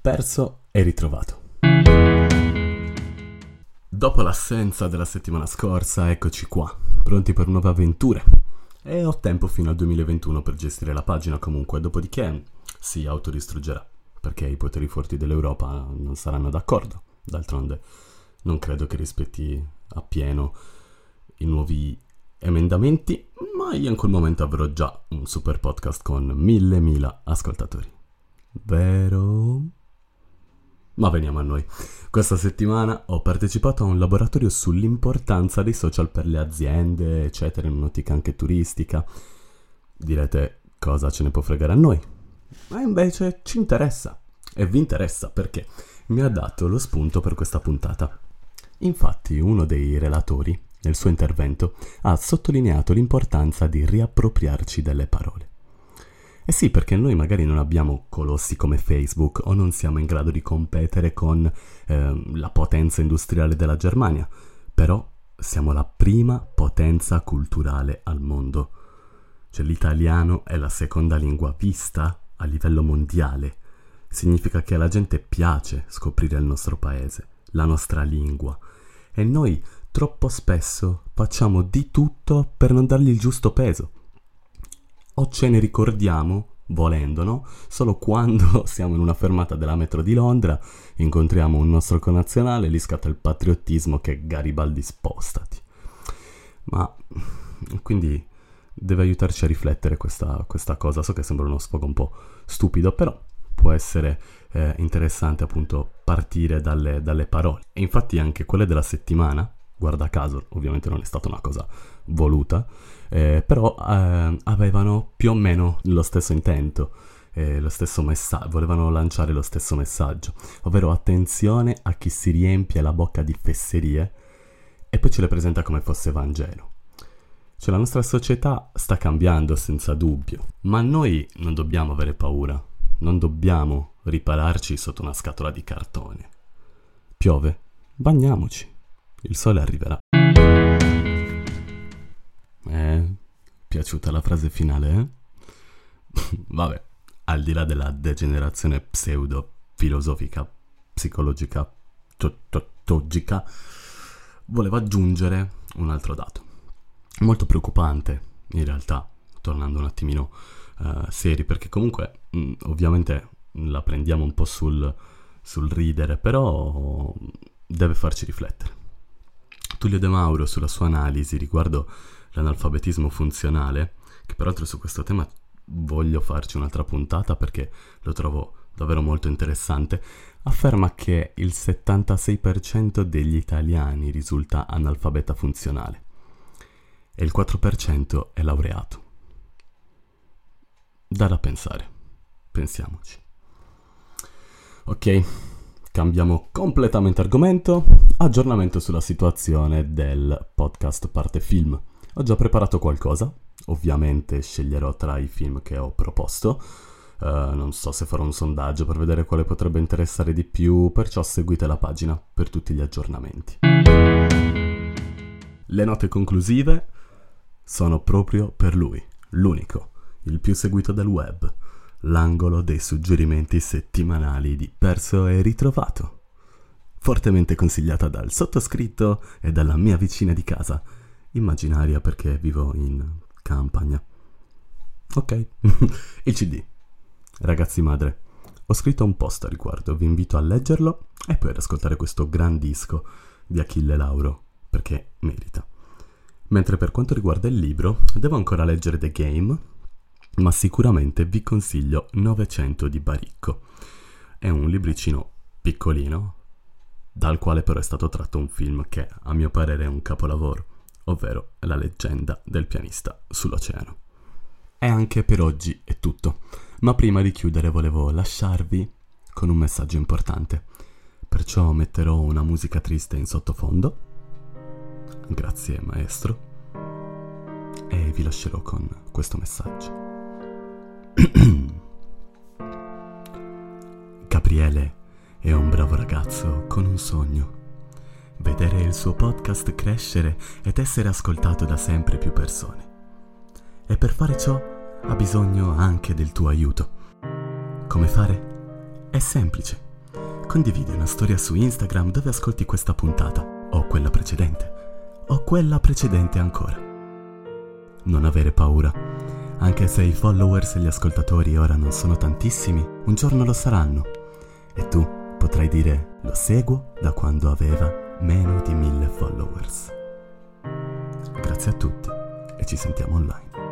perso e ritrovato. Dopo l'assenza della settimana scorsa, eccoci qua, pronti per nuove avventure. E ho tempo fino al 2021 per gestire la pagina comunque, dopodiché si autodistruggerà, perché i poteri forti dell'Europa non saranno d'accordo. D'altronde non credo che rispetti appieno i nuovi emendamenti, ma io in quel momento avrò già un super podcast con mille mila ascoltatori. Vero? Ma veniamo a noi. Questa settimana ho partecipato a un laboratorio sull'importanza dei social per le aziende, eccetera, in un'ottica anche turistica. Direte cosa ce ne può fregare a noi? Ma invece ci interessa. E vi interessa perché mi ha dato lo spunto per questa puntata. Infatti uno dei relatori, nel suo intervento, ha sottolineato l'importanza di riappropriarci delle parole. Eh sì, perché noi magari non abbiamo colossi come Facebook o non siamo in grado di competere con eh, la potenza industriale della Germania, però siamo la prima potenza culturale al mondo. Cioè l'italiano è la seconda lingua vista a livello mondiale. Significa che alla gente piace scoprire il nostro paese, la nostra lingua. E noi troppo spesso facciamo di tutto per non dargli il giusto peso o ce ne ricordiamo, volendo, no? Solo quando siamo in una fermata della metro di Londra, incontriamo un nostro connazionale e lì scatta il patriottismo che Garibaldi spostati. Ma quindi deve aiutarci a riflettere questa, questa cosa. So che sembra uno sfogo un po' stupido, però può essere eh, interessante appunto partire dalle, dalle parole. E infatti anche quelle della settimana, guarda caso, ovviamente non è stata una cosa voluta, eh, però eh, avevano più o meno lo stesso intento. Eh, lo stesso messaggio, volevano lanciare lo stesso messaggio, ovvero attenzione a chi si riempie la bocca di fesserie e poi ce le presenta come fosse Vangelo. Cioè la nostra società sta cambiando senza dubbio, ma noi non dobbiamo avere paura, non dobbiamo ripararci sotto una scatola di cartone. Piove, bagniamoci, il sole arriverà. Eh, piaciuta la frase finale, eh? Vabbè, al di là della degenerazione pseudo-filosofica, psicologica, togica, volevo aggiungere un altro dato. Molto preoccupante, in realtà, tornando un attimino uh, seri, perché comunque, mh, mm, ovviamente, la prendiamo un po' sul, sul ridere, però deve farci riflettere. Tullio De Mauro, sulla sua analisi riguardo l'analfabetismo funzionale, che peraltro su questo tema voglio farci un'altra puntata perché lo trovo davvero molto interessante, afferma che il 76% degli italiani risulta analfabeta funzionale e il 4% è laureato. Da da pensare, pensiamoci. Ok, cambiamo completamente argomento, aggiornamento sulla situazione del podcast parte film. Ho già preparato qualcosa, ovviamente sceglierò tra i film che ho proposto. Uh, non so se farò un sondaggio per vedere quale potrebbe interessare di più, perciò seguite la pagina per tutti gli aggiornamenti. Le note conclusive sono proprio per lui, l'unico, il più seguito del web, l'angolo dei suggerimenti settimanali di Perso e Ritrovato. Fortemente consigliata dal sottoscritto e dalla mia vicina di casa immaginaria perché vivo in campagna. Ok, il CD. Ragazzi madre, ho scritto un post a riguardo, vi invito a leggerlo e poi ad ascoltare questo gran disco di Achille Lauro, perché merita. Mentre per quanto riguarda il libro, devo ancora leggere The Game, ma sicuramente vi consiglio 900 di Baricco. È un libricino piccolino, dal quale però è stato tratto un film che a mio parere è un capolavoro ovvero la leggenda del pianista sull'oceano. E anche per oggi è tutto, ma prima di chiudere volevo lasciarvi con un messaggio importante, perciò metterò una musica triste in sottofondo. Grazie maestro. E vi lascerò con questo messaggio. Gabriele è un bravo ragazzo con un sogno vedere il suo podcast crescere ed essere ascoltato da sempre più persone. E per fare ciò ha bisogno anche del tuo aiuto. Come fare? È semplice. condividi una storia su Instagram dove ascolti questa puntata, o quella precedente, o quella precedente ancora. Non avere paura, anche se i followers e gli ascoltatori ora non sono tantissimi, un giorno lo saranno. E tu potrai dire lo seguo da quando aveva meno di mille followers. Grazie a tutti e ci sentiamo online.